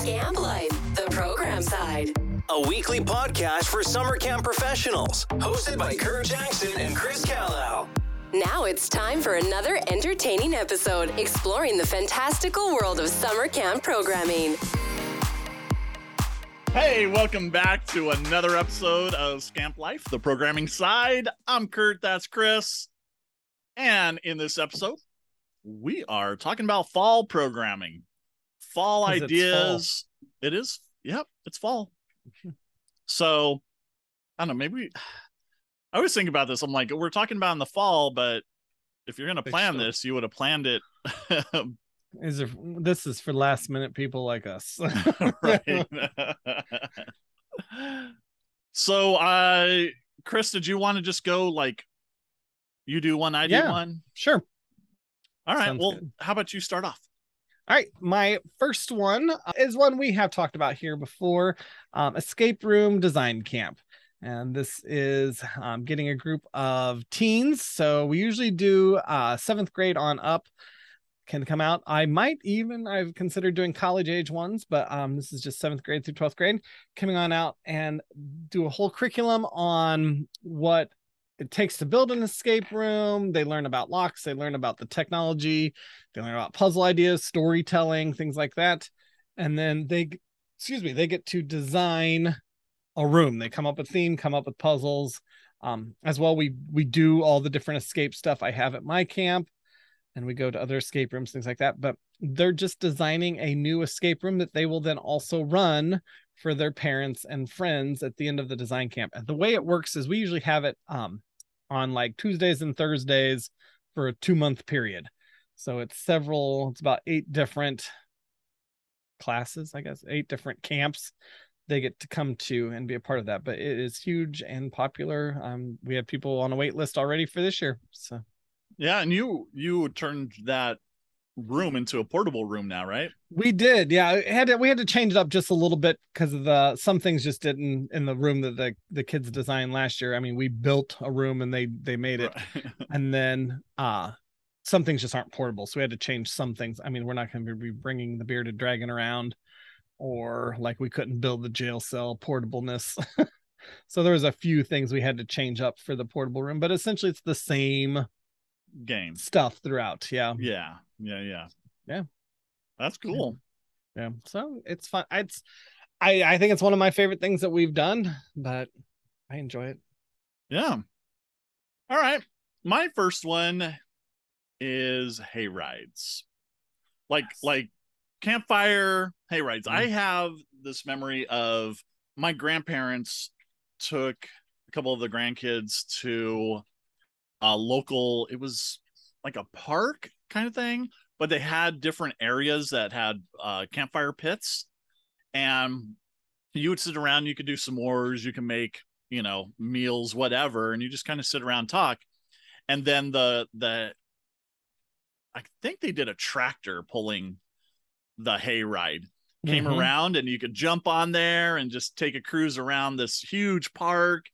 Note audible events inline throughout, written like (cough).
Scamp Life, the program side. A weekly podcast for summer camp professionals. Hosted by Kurt Jackson and Chris Callow. Now it's time for another entertaining episode exploring the fantastical world of summer camp programming. Hey, welcome back to another episode of Scamp Life, the programming side. I'm Kurt, that's Chris. And in this episode, we are talking about fall programming, fall ideas. It is, yep, it's fall. (laughs) so, I don't know, maybe we, I always think about this. I'm like, we're talking about in the fall, but if you're going to plan this, you would have planned it (laughs) Is there, this is for last minute people like us. (laughs) right. so, uh, Chris, did you want to just go like you do one, I do Yeah. one? sure. All right. Sounds well, good. how about you start off? All right, my first one uh, is one we have talked about here before um, Escape Room Design Camp. And this is um, getting a group of teens. So we usually do uh, seventh grade on up can come out. I might even, I've considered doing college age ones, but um, this is just seventh grade through 12th grade coming on out and do a whole curriculum on what it takes to build an escape room. They learn about locks, they learn about the technology, they learn about puzzle ideas, storytelling, things like that. And then they, excuse me, they get to design a room. They come up with theme, come up with puzzles. Um, as well, we we do all the different escape stuff I have at my camp, and we go to other escape rooms, things like that. But they're just designing a new escape room that they will then also run for their parents and friends at the end of the design camp. And the way it works is we usually have it um on like Tuesdays and Thursdays for a two month period. So it's several, it's about eight different classes, I guess, eight different camps they get to come to and be a part of that. But it is huge and popular. Um, we have people on a wait list already for this year. So Yeah, and you you turned that room into a portable room now, right? we did, yeah. It had to, we had to change it up just a little bit because of the some things just didn't in the room that the the kids designed last year. I mean, we built a room and they they made it, Right. (laughs) and then uh some things just aren't portable so we had to change some things i mean we're not going to be bringing the bearded dragon around or like we couldn't build the jail cell portableness (laughs) so there was a few things we had to change up for the portable room but essentially it's the same game stuff throughout yeah Yeah, yeah, yeah. Yeah. That's cool. yeah so it's fun it's i i think it's one of my favorite things that we've done but i enjoy it Yeah. All right. My first one is hay rides. Like Yes. like campfire hay rides. I Mhm. have this memory of my grandparents took a couple of the grandkids to a local it was like a park kind of thing, but they had different areas that had uh campfire pits. And you would sit around, you could do s'mores, you can make you know meals whatever and you just kind of sit around and talk. And then the the i think they did a tractor pulling the hay ride. Came Mhm. around and you could jump on there and just take a cruise around this huge park.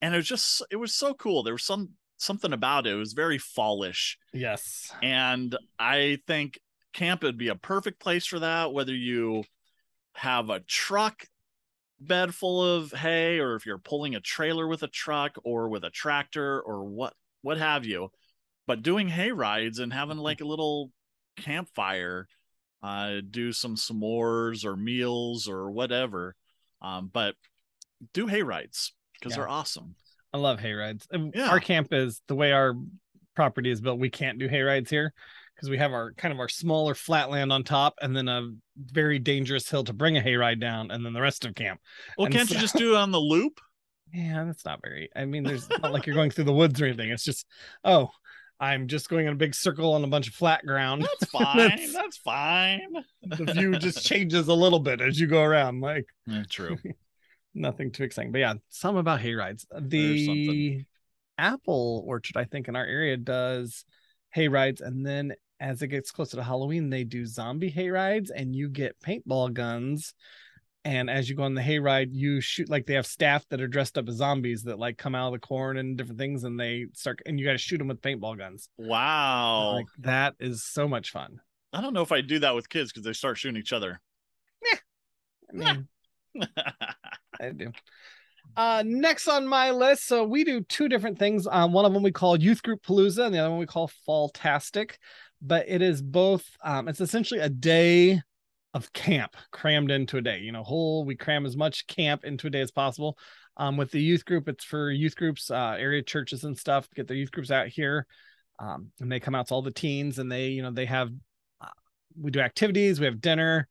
And it was just it was so cool. There was some something about it it was very fallish yes and I think camp would be a perfect place for that, whether you have a truck bed full of hay or if you're pulling a trailer with a truck or with a tractor or what what have you. But doing hay rides and having like a little campfire, uh do some s'mores or meals or whatever. Um, but do hay rides because Yeah. they're awesome. I love hay rides. Uh, Yeah. Our camp is the way our property is built. We can't do hay rides here because we have our kind of our smaller flat land on top and then a very dangerous hill to bring a hay ride down and then the rest of camp. Well, And can't you just do it on the loop? (laughs) Yeah, that's not very. I mean, there's not like you're going through the woods or anything. It's just, oh, I'm just going in a big circle on a bunch of flat ground. That's (laughs) fine. That's- That's fine. (laughs) the view just changes a little bit as you go around. Like Yeah, true. Nothing too exciting. But yeah, some about hay rides. The apple orchard, I think, in our area does hay rides, and then as it gets closer to Halloween, they do zombie hay rides, and you get paintball guns. And as you go on the hayride, you shoot like they have staff that are dressed up as zombies that like come out of the corn and different things, and they start and you got to shoot them with paintball guns. Wow. Like that is so much fun. I don't know if I do that with kids because they start shooting each other. I mean, (laughs) I do. Uh, next on my list, so we do two different things. Um, one of them we call Youth Group Palooza, and the other one we call Fall Tastic. But it is both. Um, it's essentially a day of camp crammed into a day. You know, whole we cram as much camp into a day as possible. Um, with the youth group, it's for youth groups, uh, area churches and stuff. Get their youth groups out here, um, and they come out to all the teens, and they, you know, they have. Uh, we do activities. We have dinner.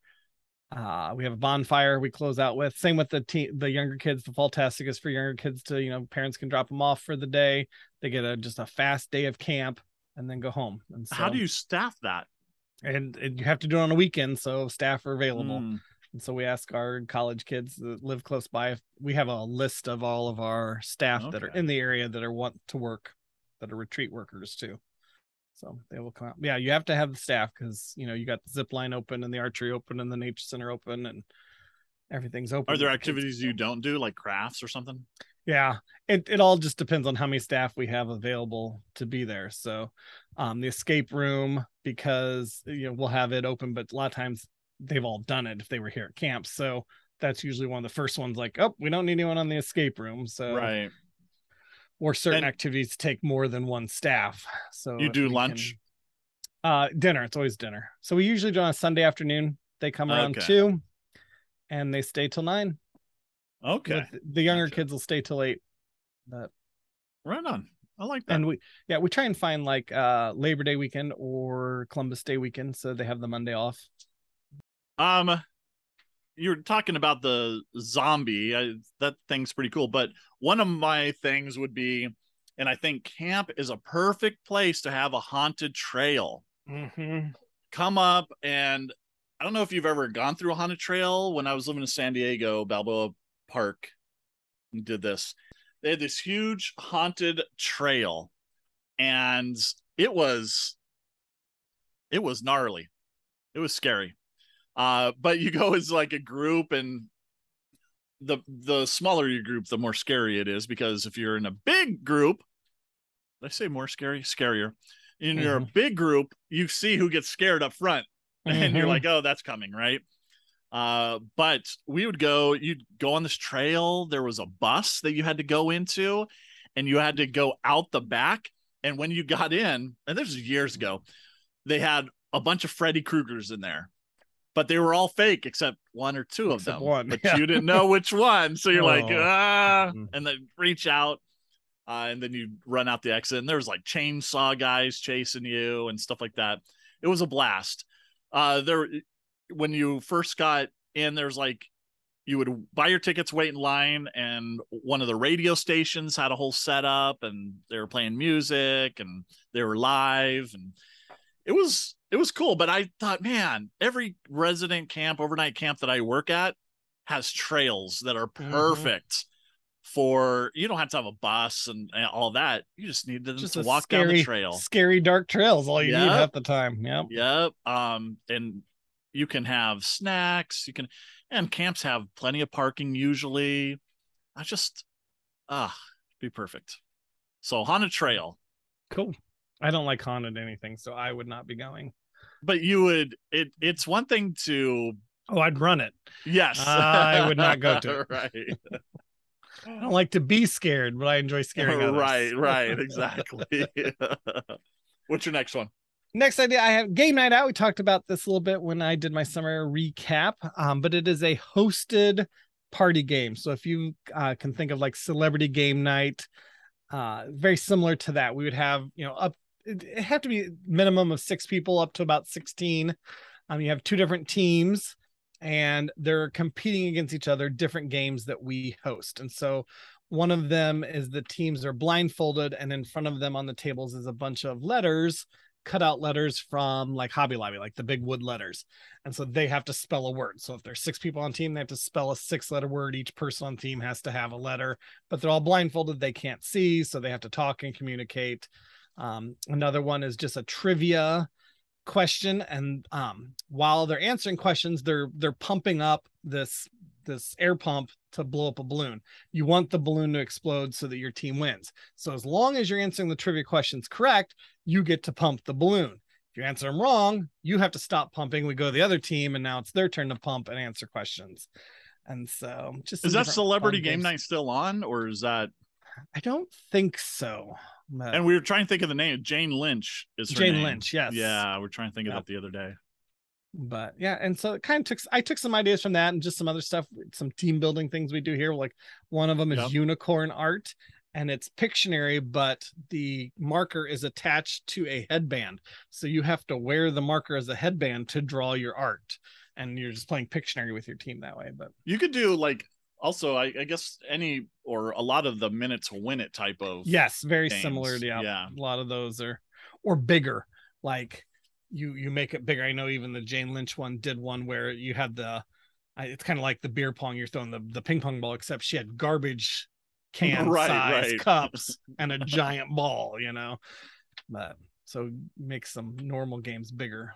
Uh, we have a bonfire we close out with. Same with the teen, the younger kids. The fall tastic is for younger kids to, you know, parents can drop them off for the day. They get a just a fast day of camp and then go home. And so, How do you staff that? and, and you have to do it on a weekend, so staff are available. Mm, And so we ask our college kids that live close by if we have a list of all of our staff that are in the area that are want to work, that are retreat workers too. So they will come out. Yeah, you have to have the staff because you know you got the zip line open and the archery open and the nature center open and everything's open. Are there for kids to activities you don't do, like crafts or something? Yeah, it it all just depends on how many staff we have available to be there. So, um, the escape room because you know we'll have it open, but a lot of times they've all done it if they were here at camp. So that's usually one of the first ones. Like, oh, we don't need anyone on the escape room. So, right. Or certain And- activities take more than one staff. (sighs) So You do lunch? can- uh, dinner. It's always dinner. So we usually do on a Sunday afternoon. They come around Okay. two, and they stay till nine. Okay. th- the younger Gotcha. kids will stay till eight. But Right on. I like that. and we yeah we try and find like uh labor day weekend or columbus day weekend so they have the monday off Um, you're talking about the zombie. I, that thing's pretty cool. But one of my things would be, and I think camp is a perfect place to have a haunted trail. mm-hmm. Come up and I don't know if you've ever gone through a haunted trail. When I was living in San Diego, Balboa Park did this. They had this huge haunted trail, and it was it was gnarly. It was scary. Uh, but you go as like a group, and the the smaller your group, the more scary it is. Because if you're in a big group, did I say more scary? Scarier. In your big group, you see who gets scared up front, (laughs) and you're Mhm. like, oh, that's coming, right? Uh, but we would go, you'd go on this trail. There was a bus that you had to go into, and you had to go out the back. And when you got in, and this was years ago, they had a bunch of Freddy Kruegers in there, but they were all fake except one or two of Except them. one, but yeah. you didn't know which one, so you're like, Oh. ah, Mm. and then reach out. Uh, and then you run out the exit, and there was like chainsaw guys chasing you and stuff like that. It was a blast. Uh, there, when you first got in, there's like you would buy your tickets, wait in line, and one of the radio stations had a whole setup, and they were playing music, and they were live, and it was it was cool. But I thought, man, every resident camp, overnight camp that I work at has trails that are Mhm. perfect for you don't have to have a bus and, and all that. You just need to, just to walk scary, down the trail. scary dark trails all you need Yep. half the time yep Yep. Um, and you can have snacks. You can, and camps have plenty of parking usually. I just, ah, be perfect. So haunted trail, cool i don't like haunted anything so i would not be going but you would. It it's one thing to oh i'd run it yes. I would not go to (laughs) it. right. i don't like to be scared but i enjoy scaring others. right. Right. (laughs) Exactly. (laughs) What's your next one? next idea i have game night out we talked about this a little bit when i did my summer recap um, but it is a hosted party game so if you uh, can think of like celebrity game night uh, very similar to that we would have you know up it, have to be minimum of six people up to about 16 um, you have two different teams and they're competing against each other different games that we host and so one of them is the teams are blindfolded and in front of them on the tables is a bunch of letters cut out letters from like Hobby Lobby, like the big wood letters. And so they have to spell a word. So if there's six people on team, they have to spell a six letter word. Each person on team has to have a letter, but they're all blindfolded. They can't see. So they have to talk and communicate. Um, another one is just a trivia question. And um, while they're answering questions, they're they're pumping up this this air pump to blow up a balloon. You want the balloon to explode so that your team wins. So as long as you're answering the trivia questions correct, you get to pump the balloon. If you answer them wrong, you have to stop pumping. We go to the other team, and now it's their turn to pump and answer questions. And so, just Is that celebrity game games. night still on, or is that? I don't think so. And we were trying to think of the name. Jane Lynch is her Jane name. Lynch, yes. Yeah, we're trying to think of Yep. that the other day. but yeah and so it kind of took i took some ideas from that and just some other stuff some team building things we do here like one of them is Yep. unicorn art and it's pictionary but the marker is attached to a headband so you have to wear the marker as a headband to draw your art and you're just playing pictionary with your team that way but You could do like also, I, I guess any or a lot of the minute to win it type of. yes very games. similar yeah, Yeah. a lot of those are or bigger like you you make it bigger i know even the jane lynch one did one where you had the it's kind of like the beer pong you're throwing the, the ping pong ball except she had garbage can (laughs) Right, size right. cups (laughs) and a giant ball you know but so make some normal games bigger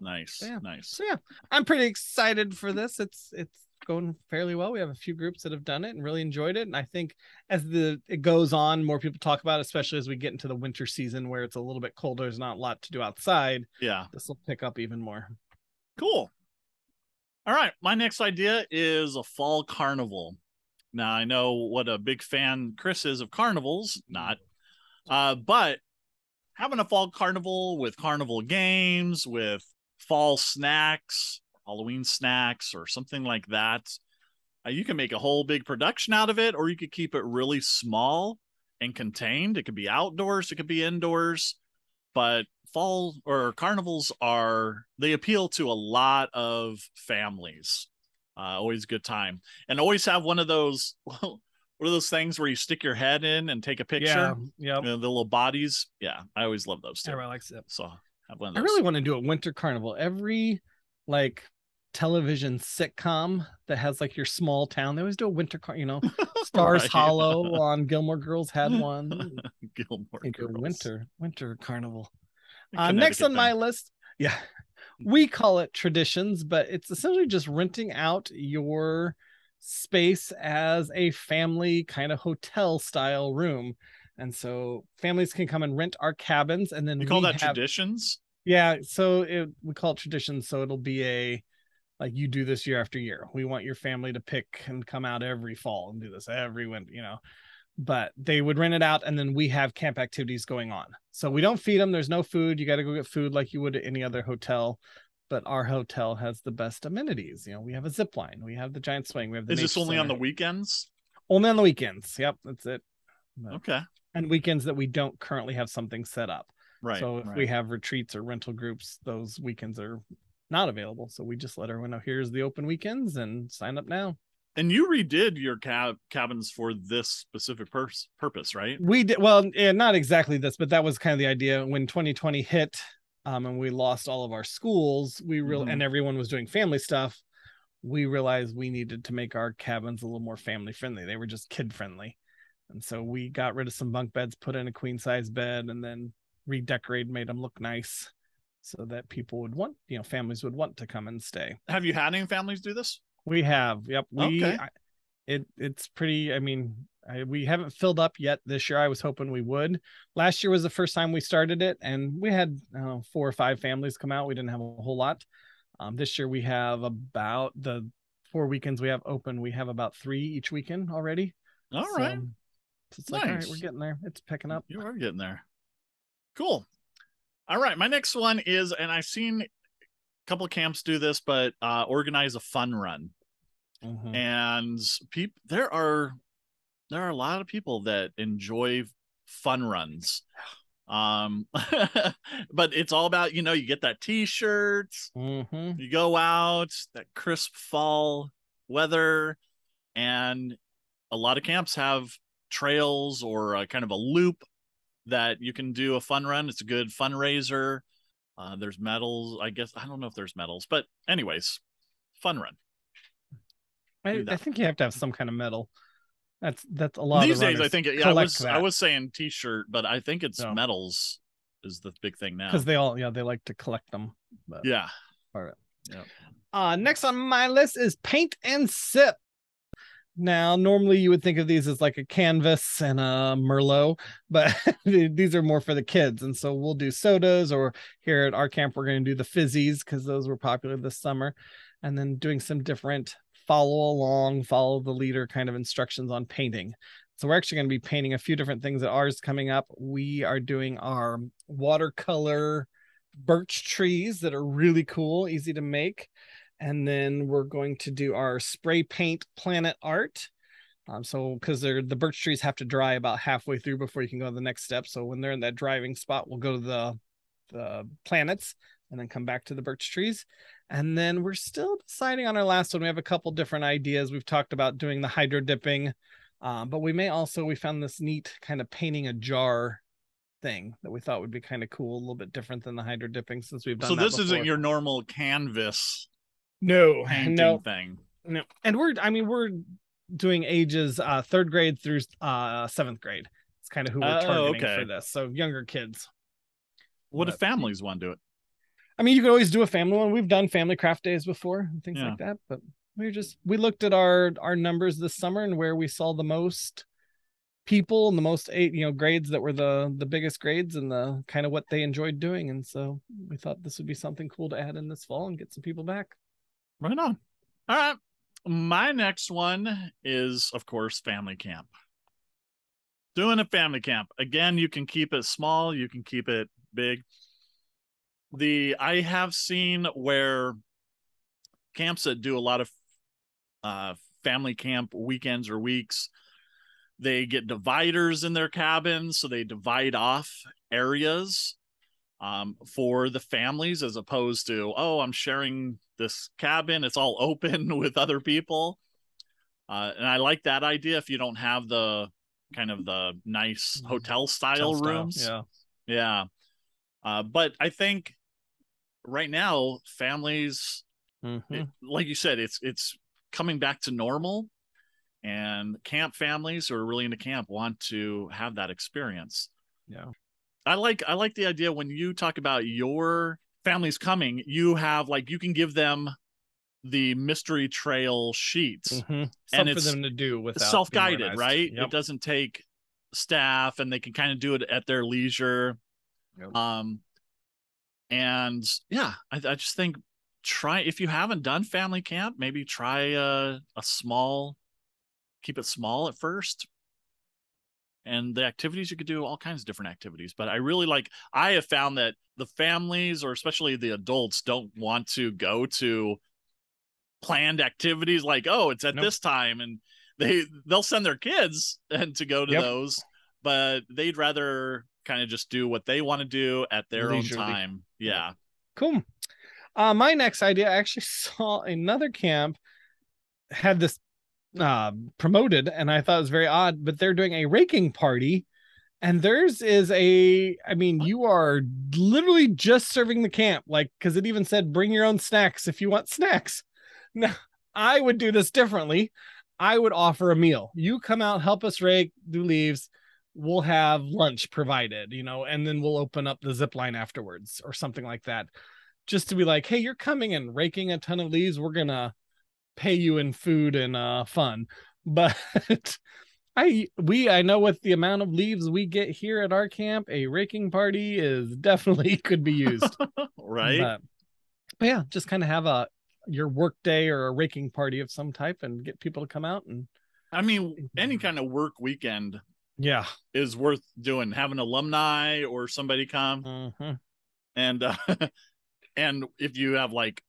Nice. Yeah. Nice. so yeah i'm pretty excited for this it's it's going fairly well we have a few groups that have done it and really enjoyed it and i think as the it goes on more people talk about it especially as we get into the winter season where it's a little bit colder there's not a lot to do outside Yeah. this will pick up even more Cool. All right. My next idea is a fall carnival. Now I know what a big fan Chris is of carnivals, not. Uh, but having a fall carnival with carnival games, with fall snacks, Halloween snacks, or something like that, uh, you can make a whole big production out of it, or you could keep it really small and contained. It could be outdoors, it could be indoors, but fall or carnivals are they appeal to a lot of families. Uh, always a good time, and always have one of those. (laughs) What are those things where you stick your head in and take a picture? yeah Uh, the little bodies. Yeah, I always love those too. everybody likes it So one of i really want to do a winter carnival every like television sitcom that has like your small town they always do a winter car you know (laughs) stars Right. hollow on gilmore girls had one (laughs) Gilmore They do a Girls. winter winter carnival Uh, next on my list, yeah, we call it traditions, but it's essentially just renting out your space as a family kind of hotel style room. And so families can come and rent our cabins, and then You call that have, traditions? yeah. So it, we call it traditions. So it'll be a like you do this year after year. We want your family to pick and come out every fall and do this every winter, you know. But they would rent it out, and then we have camp activities going on. So we don't feed them. There's no food. You got to go get food like you would at any other hotel. But our hotel has the best amenities. You know, we have a zip line, we have the giant swing, we have the. Is this only on the weekends? only on the weekends? Yep, that's it. But- Okay. And weekends that we don't currently have something set up. Right. So if right. we have retreats or rental groups, those weekends are not available. So we just let everyone know here's the open weekends and sign up now. and you redid your cab cabins for this specific pers- purpose, right? We did well, yeah, not exactly this, but that was kind of the idea when 2020 hit um, and we lost all of our schools. We real Mhm. and everyone was doing family stuff. We realized we needed to make our cabins a little more family friendly. They were just kid friendly. And so we got rid of some bunk beds, put in a queen size bed, and then redecorated, made them look nice so that people would want, you know, families would want to come and stay. Have you had any families do this? We have, yep. We, Okay. I, it it's pretty. I mean, I, we haven't filled up yet this year. I was hoping we would. Last year was the first time we started it, and we had know, four or five families come out. We didn't have a whole lot. Um, this year we have about the four weekends we have open. We have about three each weekend already. All right, So it's like all right, we're getting there. It's picking up. You are getting there. Cool. All right. My next one is, and I've seen a couple of camps do this, but uh, organize a fun run. Mhm. And people, there are, there are a lot of people that enjoy fun runs. (sighs) Um, (laughs) but it's all about, you know, you get that t-shirt, Mhm. you go out, that crisp fall weather, and a lot of camps have trails or a kind of a loop that you can do a fun run. It's a good fundraiser. Uh, there's medals. I guess I don't know if there's medals, but anyways, fun run. I, I think you have to have some kind of medal. That's that's a lot. These days, I think yeah, I was I was saying t-shirt, but I think it's No. medals is the big thing now. because they all yeah they like to collect them. But. yeah, Uh, next on my list is paint and sip. Now, normally you would think of these as like a canvas and a Merlot, but (laughs) these are more for the kids. And so we'll do sodas, or here at our camp, we're going to do the fizzies because those were popular this summer. And then doing some different follow along, follow the leader kind of instructions on painting. So we're actually going to be painting a few different things at ours coming up. We are doing our watercolor birch trees that are really cool, easy to make. And then we're going to do our spray paint planet art. Um, so because they're the birch trees have to dry about halfway through before you can go to the next step. So when they're in that driving spot, we'll go to the the planets and then come back to the birch trees. And then we're still deciding on our last one. We have a couple different ideas. We've talked about doing the hydro dipping, um, but we may also we found this neat kind of painting a jar thing that we thought would be kind of cool, a little bit different than the hydro dipping since we've done. So this isn't your normal canvas no no thing. no, and we're I mean we're doing ages uh third grade through uh seventh grade. It's kind of who we're Oh, targeting okay. for this. So younger kids. What if families want to do it? I mean, you could always do a family one. We've done family craft days before and things Yeah. like that, but we just we looked at our our numbers this summer and where we saw the most people and the most eight you know grades that were the the biggest grades and the kind of what they enjoyed doing and so we thought this would be something cool to add in this fall and get some people back Right on. All right. My next one is, of course, family camp. Doing a family camp. Again, you can keep it small, you can keep it big. The I have seen where camps that do a lot of uh family camp weekends or weeks, they get dividers in their cabins, so they divide off areas um, for the families as opposed to oh i'm sharing this cabin. It's all (laughs) open with other people. Uh, and i like that idea if you don't have the kind of the nice hotel style Hotel style, rooms. yeah. Yeah. Uh, but i think right now families Mhm. it- like you said it's it's coming back to normal. And camp families who are really into camp want to have that experience. Yeah I like I like the idea when you talk about your family's coming, you have like you can give them the mystery trail sheets. Mhm. Something for them to do with Self-guided, right? Yep. It doesn't take staff and they can kind of do it at their leisure. Yep. Um and yeah, I, I just think try if you haven't done family camp, maybe try a, a small keep it small at first and the activities you could do all kinds of different activities but i really like i have found that the families or especially the adults don't want to go to planned activities like oh it's at Nope. this time and they they'll send their kids (laughs) and to go to Yep. those but they'd rather kind of just do what they want to do at their Leisurely. own time yeah Cool. Uh, my next idea, I actually (laughs) saw another camp had this uh, promoted, and I thought it was very odd. But they're doing a raking party, and theirs is a. I mean, you are literally just serving the camp, like because it even said bring your own snacks if you want snacks. (laughs) Now, I would do this differently. I would offer a meal. You come out, help us rake, do leaves. We'll have lunch provided, you know, and then we'll open up the zip line afterwards or something like that just to be like, hey, you're coming and raking a ton of leaves. We're gonna pay you in food and uh fun. But (laughs) I we I know with the amount of leaves we get here at our camp, a raking party is (laughs) definitely could be used. right But, but yeah, just kind of have a your work day or a raking party of some type and get people to come out and i mean any kind of work weekend yeah. is worth doing having alumni or somebody come Mhm. and uh, (laughs) and if you have like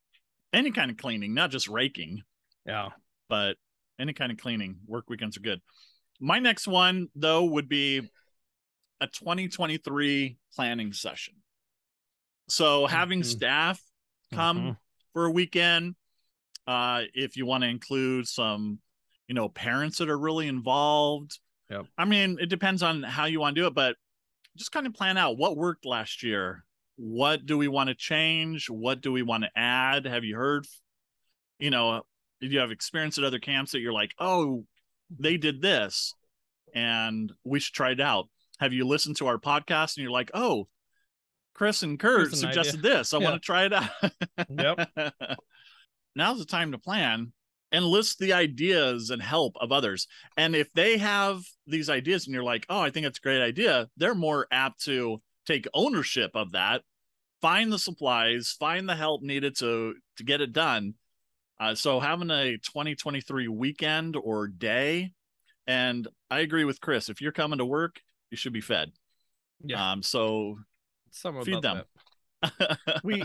any kind of cleaning not just raking Yeah. but any kind of cleaning work weekends are good my next one though would be a 2023 planning session so having Mhm. staff come Mhm. for a weekend uh if you want to include some you know parents that are really involved Yep. i mean it depends on how you want to do it but just kind of plan out what worked last year what do we want to change what do we want to add have you heard you know you have experience at other camps that you're like oh they did this and we should try it out have you listened to our podcast and you're like oh chris and kurt Here's an idea. suggested this i Yeah. want to try it out (laughs) Yep. now's the time to plan and list the ideas and help of others. And if they have these ideas and you're like, oh, I think it's a great idea, they're more apt to take ownership of that, find the supplies, find the help needed to to get it done. Uh, so having a 2023 weekend or day, and I agree with Chris. If you're coming to work, you should be fed. Yeah. Um. So Some feed them. (laughs) we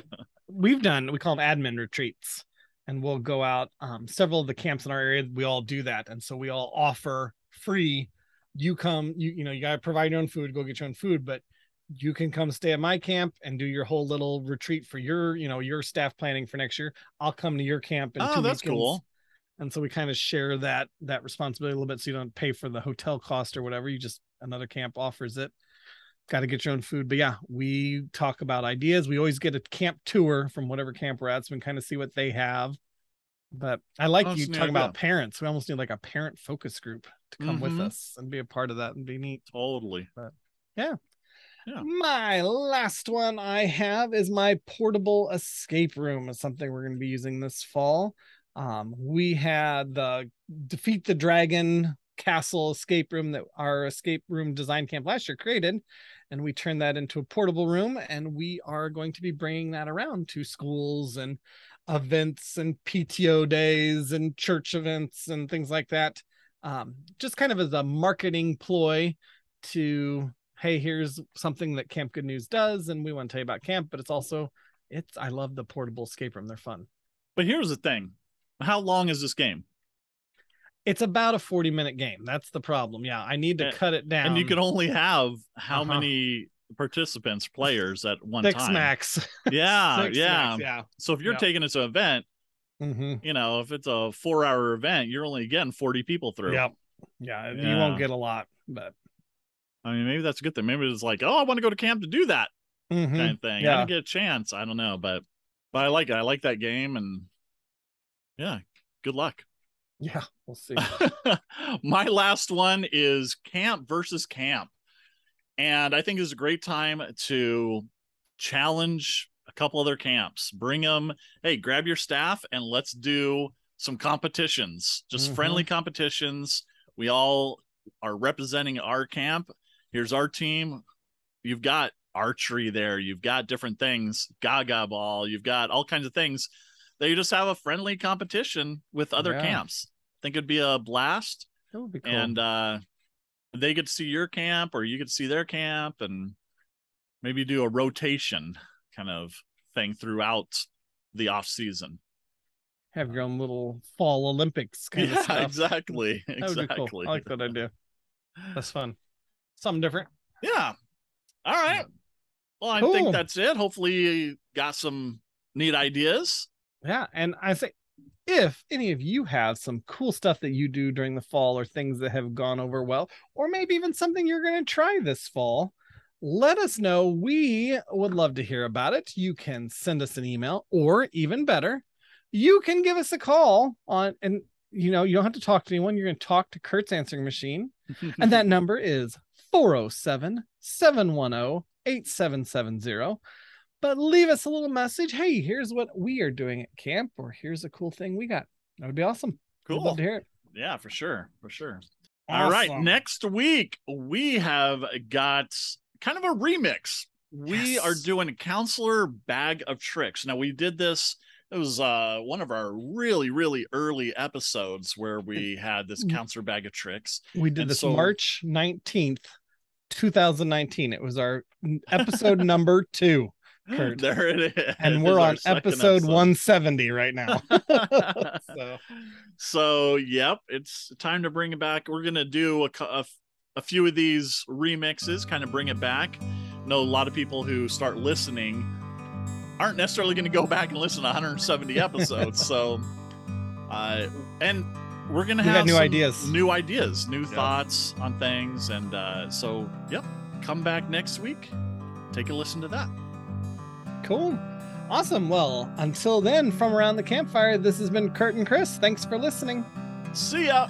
we've done we call them admin retreats and we'll go out um several of the camps in our area we all do that and so we all offer free you come you you know you got to provide your own food go get your own food but you can come stay at my camp and do your whole little retreat for your you know your staff planning for next year. I'll come to your camp and oh, that's cool. and so we kind of share that that responsibility a little bit so you don't pay for the hotel cost or whatever. You just another camp offers it. Got to get your own food. But yeah we talk about ideas. We always get a camp tour from whatever camp we're at so we can kind of see what they have. But i like Oh, you talking about parents. We almost need like a parent focus group to come with Mhm. us and be a part of that and be neat. Totally. but Yeah. My last one I have is my portable escape room. Is something we're going to be using this fall. Um, we had the defeat the dragon castle escape room that our escape room design camp last year created, and we turned that into a portable room. And we are going to be bringing that around to schools and events and PTO days and church events and things like that. Um, just kind of as a marketing ploy to hey here's something that camp good news does and we want to tell you about camp but it's also it's i love the portable escape room they're fun But here's the thing: how long is this game? it's about a 40 minute game that's the problem yeah i need to And- cut it down and you can only have how Uh-huh. many participants, (laughs) players at one six time? max (laughs) Yeah, Six yeah. max, yeah So if you're Yeah. taking it to an event, hmm you know, if it's a four-hour event, you're only getting 40 people through. yep yeah you won't get a lot but I mean, maybe that's a good thing. Maybe it's like, oh, I want to go to camp to do that mhm. kind of thing. I Yeah. didn't get a chance. I don't know, but but I like it. I like that game, and yeah, good luck. yeah we'll see (laughs) My last one is camp versus camp. And I think it's a great time to challenge a couple other camps. Bring them, hey, grab your staff and let's do some competitions, just Mhm. friendly competitions. We all are representing our camp. Here's our team. You've got archery there, you've got different things, gaga ball, you've got all kinds of things. That you just have a friendly competition with other Yeah. camps. think it'd be a blast. That would be cool. And uh they could see your camp or you could see their camp and maybe do a rotation kind of thing throughout the off season. Have your own little fall olympics kind yeah of stuff. exactly (laughs) that exactly cool. I like that idea. That's fun something different yeah all right well i Cool. think that's it hopefully you got some neat ideas Yeah, and I say if any of you have some cool stuff that you do during the fall or things that have gone over well, or maybe even something you're going to try this fall, let us know. We would love to hear about it. You can send us an email, or even better, you can give us a call on and you know, you don't have to talk to anyone. You're going to talk to Kurt's answering machine. (laughs) And that number is 407 710 8770. But leave us a little message. Hey, here's what we are doing at camp, or here's a cool thing we got. That would be awesome. We'd cool love to hear it. yeah for sure for sure All right, next week we have got kind of a remix. We Yes. are doing counselor bag of tricks. Now we did this. It was uh, one of our really, really early episodes where we (laughs) had this Mm. counselor bag of tricks. We did And this so- March 19th, 2019. It was our episode number two. (gasps) Kurt. There it is. And we're on second episode 170 right now. (laughs) (laughs) so so yep it's time to bring it back we're gonna do a, a, a few of these remixes kind of bring it back know a lot of people who start listening aren't necessarily going to go back and listen to 170 episodes (laughs) so uh and we're gonna We got have new ideas. new ideas new Yeah. thoughts on things and uh so yep come back next week take a listen to that cool. Awesome. Well, until then, from around the campfire, this has been Kurt and Chris. Thanks for listening. see ya